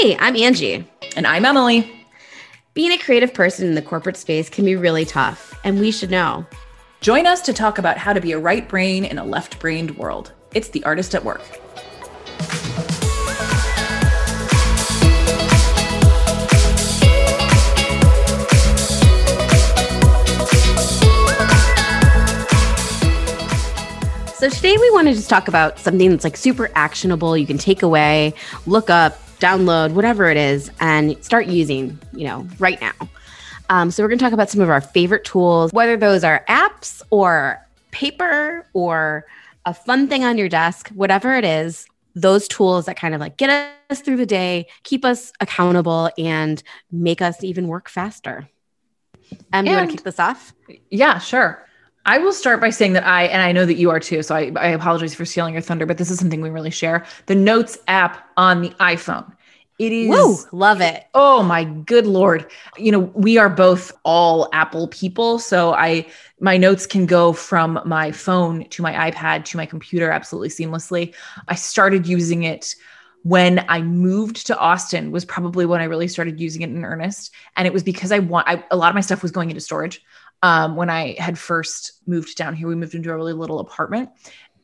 Hey, I'm Angie. And I'm Emily. Being a creative person in the corporate space can be really tough, and we should know. Join us to talk about how to be a right brain in a left brained world. It's The Artist at Work. So today we want to just talk about something that's like super actionable. You can take away, look up, download, whatever it is, and start using, you know, right now. Um, so we're going to talk about some of our favorite tools, whether those are apps or paper or a fun thing on your desk, whatever it is, those tools that kind of like get us through the day, keep us accountable, and make us even work faster. Um, you want to kick this off? Yeah, sure. I will start by saying that I, and I know that you are too, so I, I apologize for stealing your thunder, but this is something we really share. The Notes app on the iPhone. It is Woo, love it. Oh my good lord. You know, we are both all Apple people, so I my notes can go from my phone to my iPad to my computer absolutely seamlessly. I started using it when I moved to Austin was probably when I really started using it in earnest and it was because I want I, a lot of my stuff was going into storage um, when I had first moved down here. We moved into a really little apartment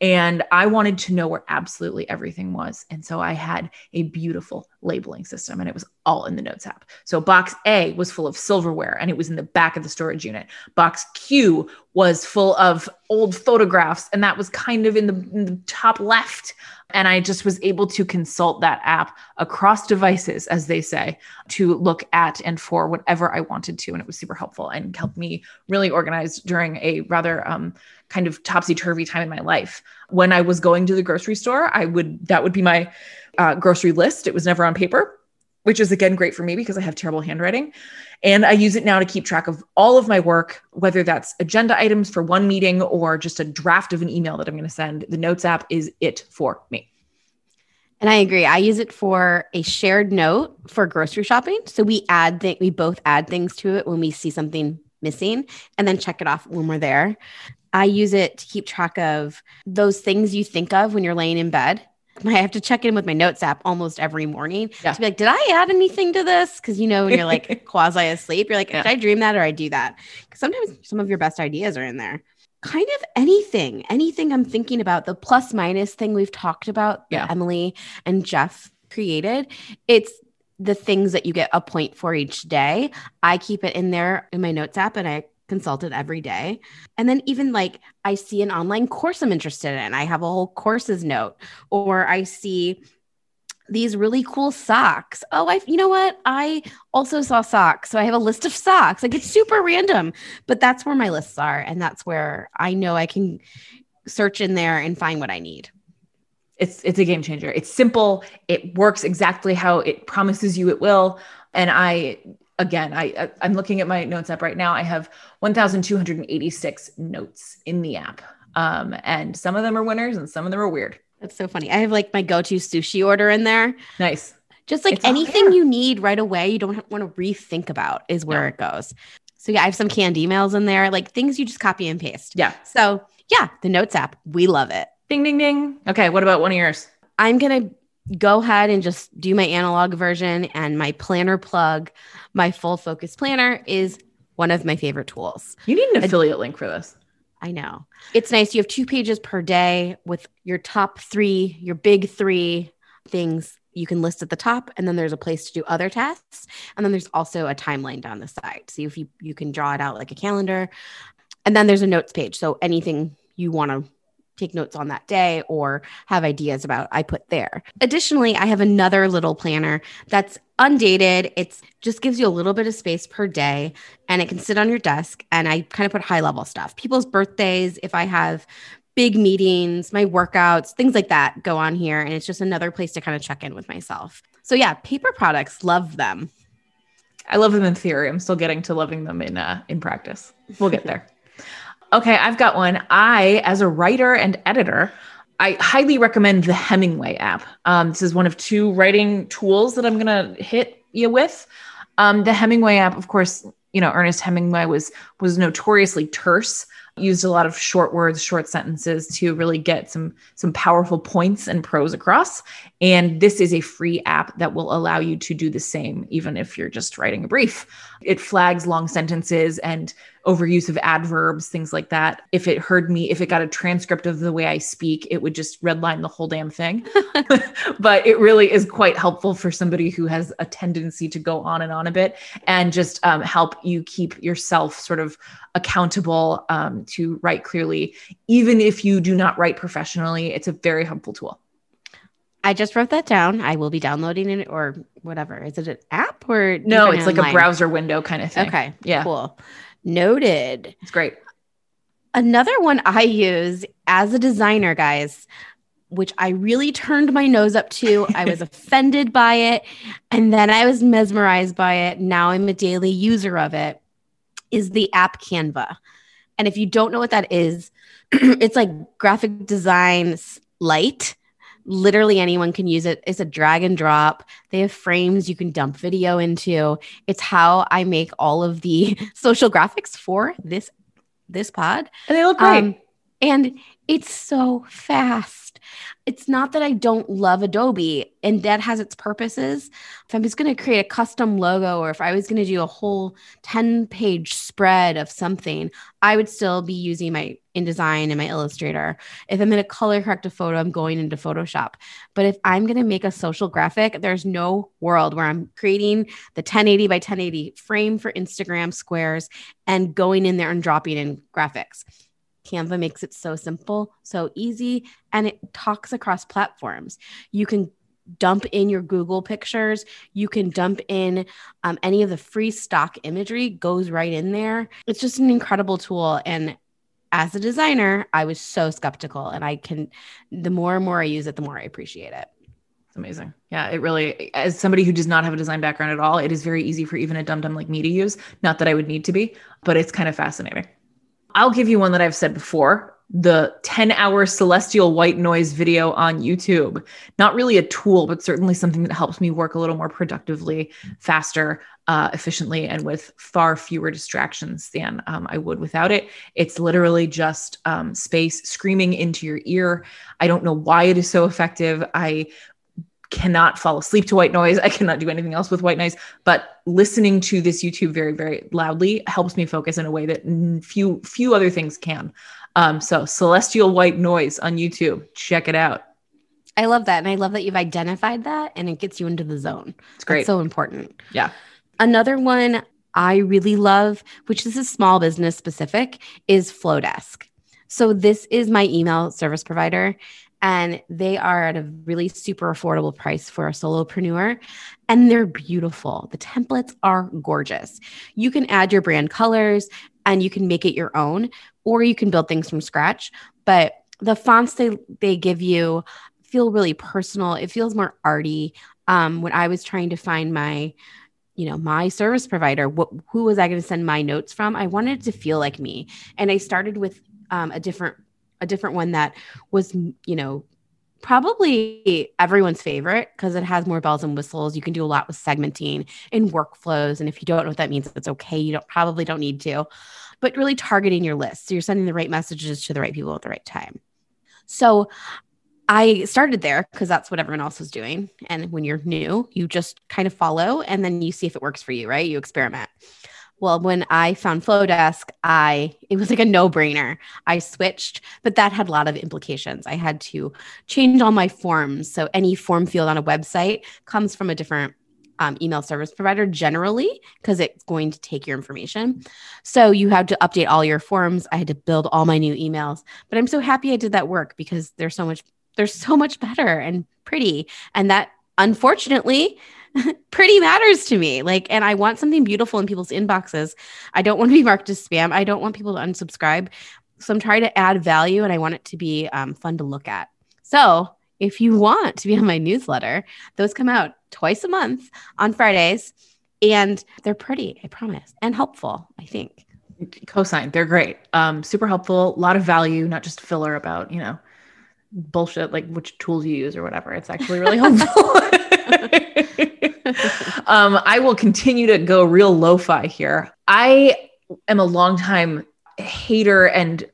and I wanted to know where absolutely everything was. And so I had a beautiful labeling system and it was all in the Notes app. So box A was full of silverware and it was in the back of the storage unit. Box Q was full of old photographs and that was kind of in the, in the top left. And I just was able to consult that app across devices, as they say, to look at and for whatever I wanted to. And it was super helpful and helped me really organize during a rather um, kind of topsy turvy time in my life. When I was going to the grocery store, I would, that would be my uh, grocery list. It was never on paper, which is again great for me because I have terrible handwriting. And I use it now to keep track of all of my work, whether that's agenda items for one meeting or just a draft of an email that I'm going to send. The Notes app is it for me. And I agree. I use it for a shared note for grocery shopping. So we add th- we both add things to it when we see something missing and then check it off when we're there. I use it to keep track of those things you think of when you're laying in bed. I have to check in with my notes app almost every morning yeah. to be like, did I add anything to this? Because you know, when you're like quasi asleep, you're like, yeah. did I dream that or I do that? Because sometimes some of your best ideas are in there. Kind of anything, anything I'm thinking about, the plus minus thing we've talked about yeah. Emily and Jeff created. It's the things that you get a point for each day. I keep it in there in my notes app and I consulted every day. And then even like I see an online course I'm interested in, I have a whole courses note, or I see these really cool socks. Oh, I you know what? I also saw socks. So I have a list of socks. Like it's super random, but that's where my lists are and that's where I know I can search in there and find what I need. It's it's a game changer. It's simple. It works exactly how it promises you it will. And I again, I I'm looking at my notes app right now. I have 1,286 notes in the app, um, and some of them are winners and some of them are weird. That's so funny. I have like my go-to sushi order in there. Nice. Just like it's anything you need right away, you don't want to rethink about is where no. it goes. So yeah, I have some canned emails in there, like things you just copy and paste. Yeah. So yeah, the notes app, we love it. Ding ding ding. Okay, what about one of yours? I'm gonna go ahead and just do my analog version and my planner plug. My full focus planner is one of my favorite tools. You need an affiliate link for this. I know. It's nice. You have two pages per day with your top three, your big three things you can list at the top and then there's a place to do other tasks and then there's also a timeline down the side so if you you can draw it out like a calendar and then there's a notes page so anything you want to take notes on that day or have ideas about I put there. Additionally, I have another little planner that's undated. It's just gives you a little bit of space per day and it can sit on your desk and I kind of put high level stuff. People's birthdays, if I have big meetings, my workouts, things like that go on here and it's just another place to kind of check in with myself. So yeah, paper products, love them. I love them in theory. I'm still getting to loving them in uh, in practice. We'll get there. Okay, I've got one. I, as a writer and editor, I highly recommend the Hemingway app. Um, this is one of two writing tools that I'm going to hit you with. Um, the Hemingway app, of course, you know Ernest Hemingway was was notoriously terse. used a lot of short words, short sentences to really get some some powerful points and prose across. And this is a free app that will allow you to do the same even if you're just writing a brief. It flags long sentences and overuse of adverbs, things like that. If it heard me, if it got a transcript of the way I speak, it would just redline the whole damn thing. but it really is quite helpful for somebody who has a tendency to go on and on a bit and just um, help you keep yourself sort of accountable um, to write clearly. Even if you do not write professionally, it's a very helpful tool. I just wrote that down. I will be downloading it or whatever. Is it an app or no? It's like online? a browser window kind of thing. Okay. Yeah. Cool. Noted. It's great. Another one I use as a designer, guys, which I really turned my nose up to. I was offended by it. And then I was mesmerized by it. Now I'm a daily user of it, is the app Canva. And if you don't know what that is, it's like graphic design light. Literally anyone can use it. It's a drag and drop. They have frames you can dump video into. It's how I make all of the social graphics for this this pod. And they look great. Um, and it's so fast it's not that I don't love Adobe and that has its purposes. If I was going to create a custom logo or if I was going to do a whole 10 page spread of something, I would still be using my InDesign and my Illustrator. If I'm going to color correct a photo, I'm going into Photoshop. But if I'm going to make a social graphic, there's no world where I'm creating the 1080 by 1080 frame for Instagram squares and going in there and dropping in graphics. Canva makes it so simple, so easy, and it talks across platforms. You can dump in your Google pictures. You can dump in um, any of the free stock imagery, goes right in there. It's just an incredible tool. And as a designer, I was so skeptical. And I can, the more and more I use it, the more I appreciate it. It's amazing. Yeah, it really, as somebody who does not have a design background at all, it is very easy for even a dum dum like me to use. Not that I would need to be, but it's kind of fascinating. I'll give you one that I've said before the 10 hour celestial white noise video on YouTube. Not really a tool, but certainly something that helps me work a little more productively, faster, uh, efficiently, and with far fewer distractions than um, I would without it. It's literally just um, space screaming into your ear. I don't know why it is so effective. I cannot fall asleep to white noise. I cannot do anything else with white noise. But listening to this YouTube very, very loudly helps me focus in a way that few few other things can. Um, so celestial white noise on YouTube. Check it out. I love that. And I love that you've identified that and it gets you into the zone. It's great. That's so important. Yeah. Another one I really love, which this is small business specific, is Flodesk. So this is my email service provider and they are at a really super affordable price for a solopreneur and they're beautiful. The templates are gorgeous. You can add your brand colors and you can make it your own or you can build things from scratch, but the fonts they they give you feel really personal. It feels more arty. Um, when I was trying to find my you know my service provider what, who was i going to send my notes from i wanted it to feel like me and i started with um, a different a different one that was, you know, probably everyone's favorite because it has more bells and whistles. You can do a lot with segmenting and workflows. And if you don't know what that means, it's okay. You don't probably don't need to, but really targeting your list. So you're sending the right messages to the right people at the right time. So I started there because that's what everyone else was doing. And when you're new, you just kind of follow and then you see if it works for you, right? You experiment. Well, when I found Flodesk, I it was like a no-brainer. I switched, but that had a lot of implications. I had to change all my forms. So any form field on a website comes from a different um, email service provider generally because it's going to take your information. So you have to update all your forms. I had to build all my new emails, but I'm so happy I did that work because they're so much they're so much better and pretty. And that unfortunately pretty matters to me. Like, and I want something beautiful in people's inboxes. I don't want to be marked as spam. I don't want people to unsubscribe. So I'm trying to add value and I want it to be um, fun to look at. So if you want to be on my newsletter, those come out twice a month on Fridays and they're pretty, I promise, and helpful, I think. Cosign, they're great. Um, super helpful, a lot of value, not just filler about, you know, bullshit like which tools you use or whatever. It's actually really helpful. um, I will continue to go real lo fi here. I am a long time hater and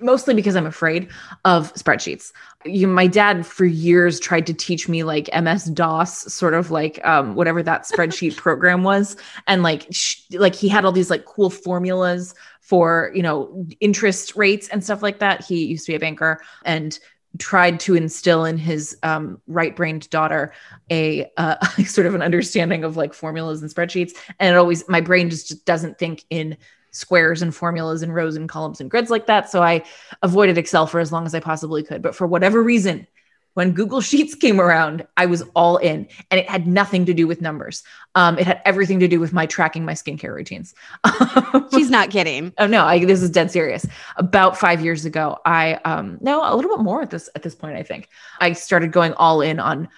mostly because I'm afraid of spreadsheets. You, my dad for years tried to teach me like MS DOS, sort of like um, whatever that spreadsheet program was, and like sh- like he had all these like cool formulas for you know interest rates and stuff like that. He used to be a banker and tried to instill in his um, right-brained daughter a uh, sort of an understanding of like formulas and spreadsheets. And it always my brain just, doesn't think in squares and formulas and rows and columns and grids like that. So i avoided excel for as long as i possibly could. But for whatever reason when Google Sheets came around, I was all in, and it had nothing to do with numbers. Um, it had everything to do with my tracking my skincare routines. She's not kidding. Oh no, I, this is dead serious. About five years ago, I um, no, a little bit more at this at this point. I think I started going all in on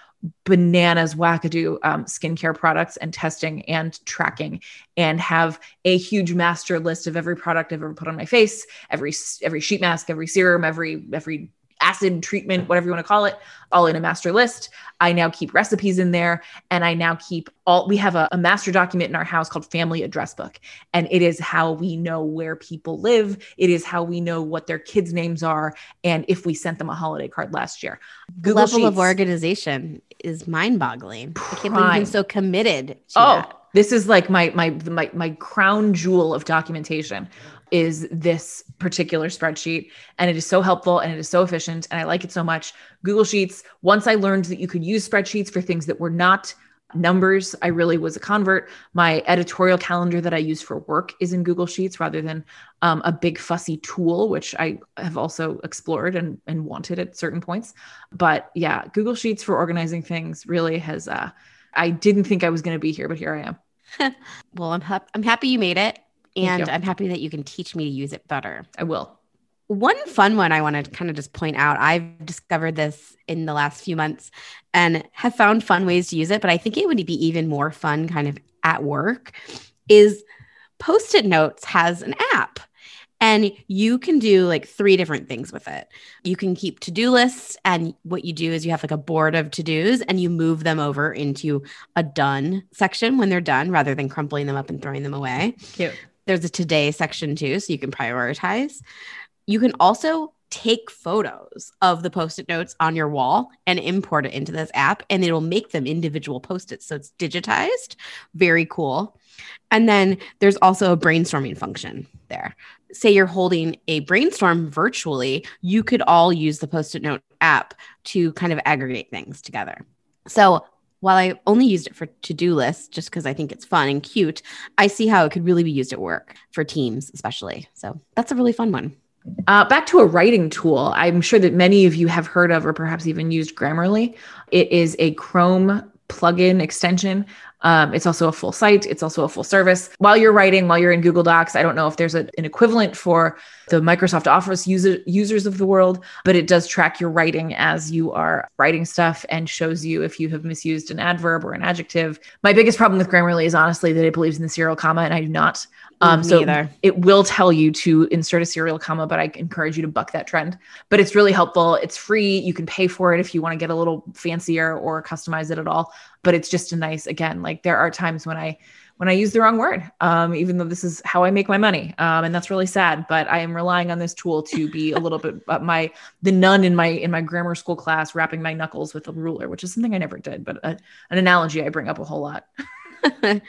bananas wackadoo um, skincare products and testing and tracking and have a huge master list of every product I've ever put on my face, every every sheet mask, every serum, every every acid treatment, whatever you want to call it, all in a master list. I now keep recipes in there and I now keep all, we have a, a, master document in our house called Family Address Book. And it is how we know where people live. It is how we know what their kids' names are and if we sent them a holiday card last year. Google level Sheets, of organization is mind boggling. I can't believe you've been so committed oh. That this is like my my my my crown jewel of documentation is this particular spreadsheet. And it is so helpful and it is so efficient. And I like it so much. Google Sheets, once I learned that you could use spreadsheets for things that were not numbers, I really was a convert. My editorial calendar that I use for work is in Google Sheets rather than um, a big fussy tool, which I have also explored and, and wanted at certain points. But yeah, Google Sheets for organizing things really has, uh, I didn't think I was going to be here, but here I am. well, I'm, ha- I'm happy you made it and I'm happy that you can teach me to use it better. I will. One fun one I want to kind of just point out I've discovered this in the last few months and have found fun ways to use it, but I think it would be even more fun kind of at work is Post it Notes has an app. And you can do like three different things with it. You can keep to do lists. And what you do is you have like a board of to dos and you move them over into a done section when they're done rather than crumpling them up and throwing them away. Cute. There's a today section too, so you can prioritize. You can also take photos of the post-it notes on your wall and import it into this app and it'll make them individual post-its. So it's digitized. Very cool. And then there's also a brainstorming function there. Say you're holding a brainstorm virtually you could all use the post-it note app to kind of aggregate things together. So while I only used it for to do lists just because I think it's fun and cute, I see how it could really be used at work for teams, especially. So that's a really fun one. Uh, back to a writing tool, I'm sure that many of you have heard of or perhaps even used Grammarly. It is a Chrome plugin extension um, it's also a full site. It's also a full service. While you're writing, while you're in Google Docs, I don't know if there's a, an equivalent for the Microsoft Office user, users of the world, but it does track your writing as you are writing stuff and shows you if you have misused an adverb or an adjective. My biggest problem with Grammarly is honestly that it believes in the serial comma, and I do not. Um, so either. it will tell you to insert a serial comma, but I encourage you to buck that trend. But it's really helpful. It's free. You can pay for it if you want to get a little fancier or customize it at all. But it's just a nice, again, like there are times when I when I use the wrong word, um, even though this is how I make my money, um, and that's really sad. But I am relying on this tool to be a little bit uh, my the nun in my in my grammar school class rapping my knuckles with a ruler, which is something I never did, but a, an analogy I bring up a whole lot.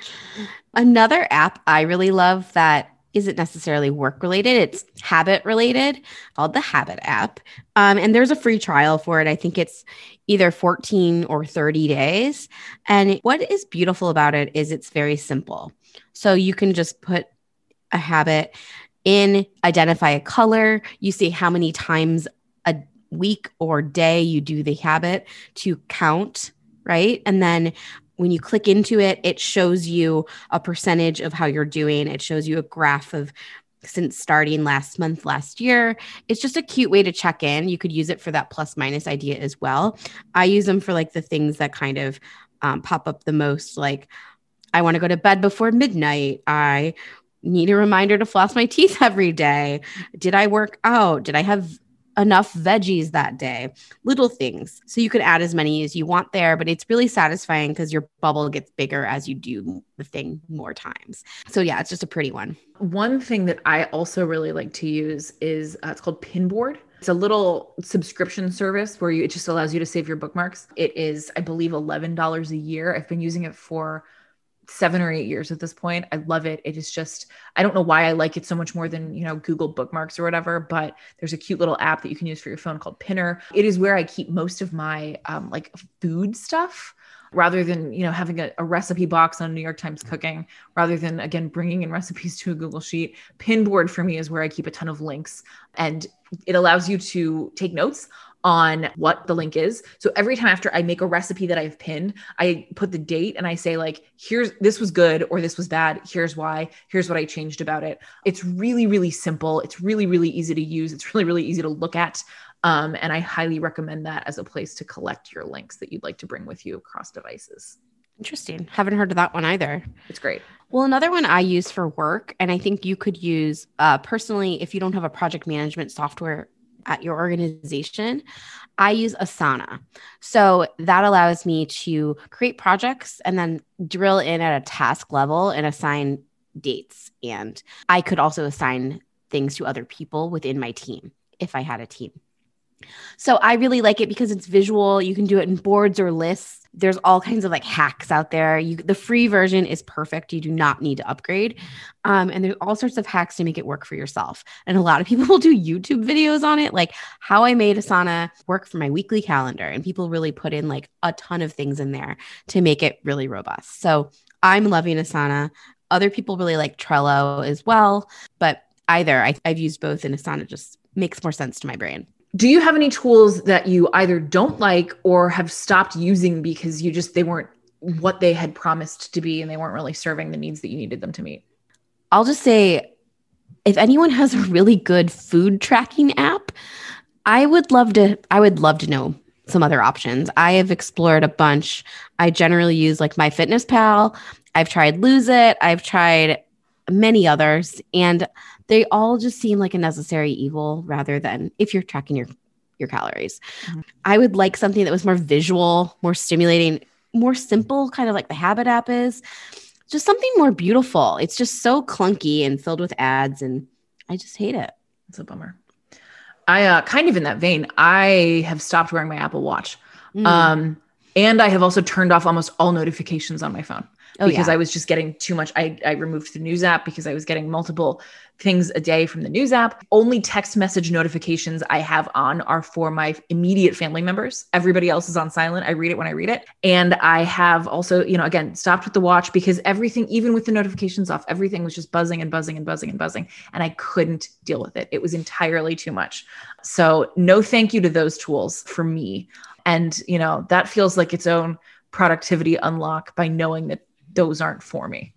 Another app I really love that isn't necessarily work related, it's habit related, called the Habit app. Um, and there's a free trial for it. I think it's either 14 or 30 days. And what is beautiful about it is it's very simple. So you can just put a habit in, identify a color, you see how many times a week or day you do the habit to count right? And then when you click into it, it shows you a percentage of how you're doing. It shows you a graph of since starting last month, last year. It's just a cute way to check in. You could use it for that plus minus idea as well. I use them for like the things that kind of um, pop up the most, like I want to go to bed before midnight. I need a reminder to floss my teeth every day. Did I work out? Did I have enough veggies that day, little things. So you can add as many as you want there, but it's really satisfying because your bubble gets bigger as you do the thing more times. So yeah, it's just a pretty one. One thing that I also really like to use is uh, it's called Pinboard. It's a little subscription service where you, it just allows you to save your bookmarks. It is, I believe, $11 a year. I've been using it for seven or eight years at this point. I love it. It is just, I don't know why I like it so much more than, you know, Google bookmarks or whatever, but there's a cute little app that you can use for your phone called Pinner. It is where I keep most of my um, like food stuff rather than you know having a, a, recipe box on new york times cooking rather than again bringing in recipes to a google sheet pinboard for me is where i keep a ton of links and it allows you to take notes on what the link is. So every time after I make a recipe that I've pinned, I put the date and I say like, here's this was good or this was bad. Here's why. Here's what I changed about it. It's really really simple. It's really really easy to use. It's really really easy to look at. Um, and I highly recommend that as a place to collect your links that you'd like to bring with you across devices. Interesting. Haven't heard of that one either. It's great. Well, another one I use for work, and I think you could use uh, personally if you don't have a project management software at your organization, I use Asana. So that allows me to create projects and then drill in at a task level and assign dates. And I could also assign things to other people within my team if I had a team. So I really like it because it's visual. You can do it in boards or lists there's all kinds of like hacks out there. You, the free version is perfect. You do not need to upgrade. Um, and there's all sorts of hacks to make it work for yourself. And a lot of people will do YouTube videos on it, like how I made Asana work for my weekly calendar. And people really put in like a ton of things in there to make it really robust. So I'm loving Asana. Other people really like Trello as well. But either I, I've used both, and Asana just makes more sense to my brain do you have any tools that you either don't like or have stopped using because you just they weren't what they had promised to be and they weren't really serving the needs that you needed them to meet? I'll just say if anyone has a really good food tracking app i would love to i would love to know some other options. I have explored a bunch. I generally use like MyFitnessPal. I've tried lose it. I've tried many others. And they all just seem like a necessary evil rather than if you're tracking your your calories. Mm-hmm. I would like something that was more visual, more stimulating, more simple, kind of like the Habit app is. Just something more beautiful. It's just so clunky and filled with ads, and I just hate it. It's a bummer. I uh, kind of in that vein, I have stopped wearing my Apple Watch. Mm. Um, and I have also turned off almost all notifications on my phone oh, because yeah. I was just getting too much. I, I removed the news app because I was getting multiple things a day from the news app. Only text message notifications I have on are for my immediate family members. Everybody else is on silent. I read it when I read it. And I have also, you know, again, stopped with the watch because everything, even with the notifications off, everything was just buzzing and buzzing and buzzing and buzzing. And I couldn't deal with it. It was entirely too much. So, no thank you to those tools for me. And, you know, that feels like its own productivity unlock by knowing that those aren't for me.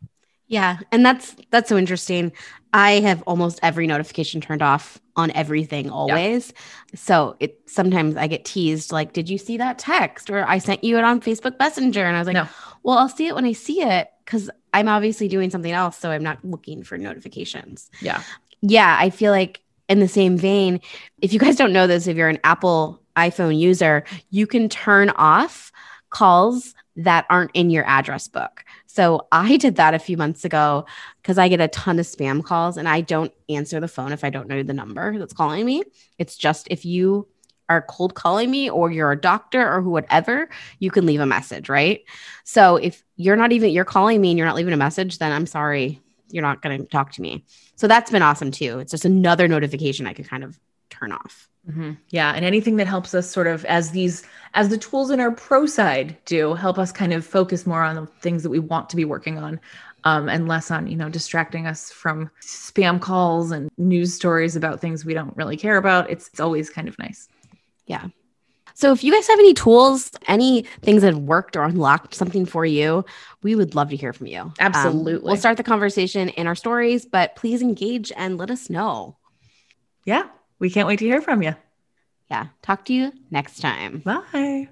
Yeah, and that's that's so interesting. I have almost every notification turned off on everything always. Yeah. So it sometimes I get teased like, "Did you see that text?" or "I sent you it on Facebook Messenger." And I was like, no. "Well, I'll see it when I see it cuz I'm obviously doing something else, so I'm not looking for notifications." Yeah. Yeah, I feel like in the same vein, if you guys don't know this, if you're an Apple iPhone user, you can turn off calls that aren't in your address book. So I did that a few months ago because I get a ton of spam calls and I don't answer the phone if I don't know the number that's calling me. It's just if you are cold calling me or you're a doctor or whatever, you can leave a message, right? So if you're not even you're calling me and you're not leaving a message, then I'm sorry, you're not going to talk to me. So that's been awesome too. It's just another notification I could kind of turn off. Mm-hmm. Yeah, and anything that helps us sort of as these as the tools in our pro side do help us kind of focus more on the things that we want to be working on. Um, and less on you know distracting us from spam calls and news stories about things we don't really care about. It's, it's always kind of nice. Yeah. So if you guys have any tools any things that have worked or unlocked something for you we would love to hear from you. Um, absolutely. um, we'll start the conversation in our stories but please engage and let us know. Yeah we can't wait to hear from you. Yeah. Talk to you next time. Bye.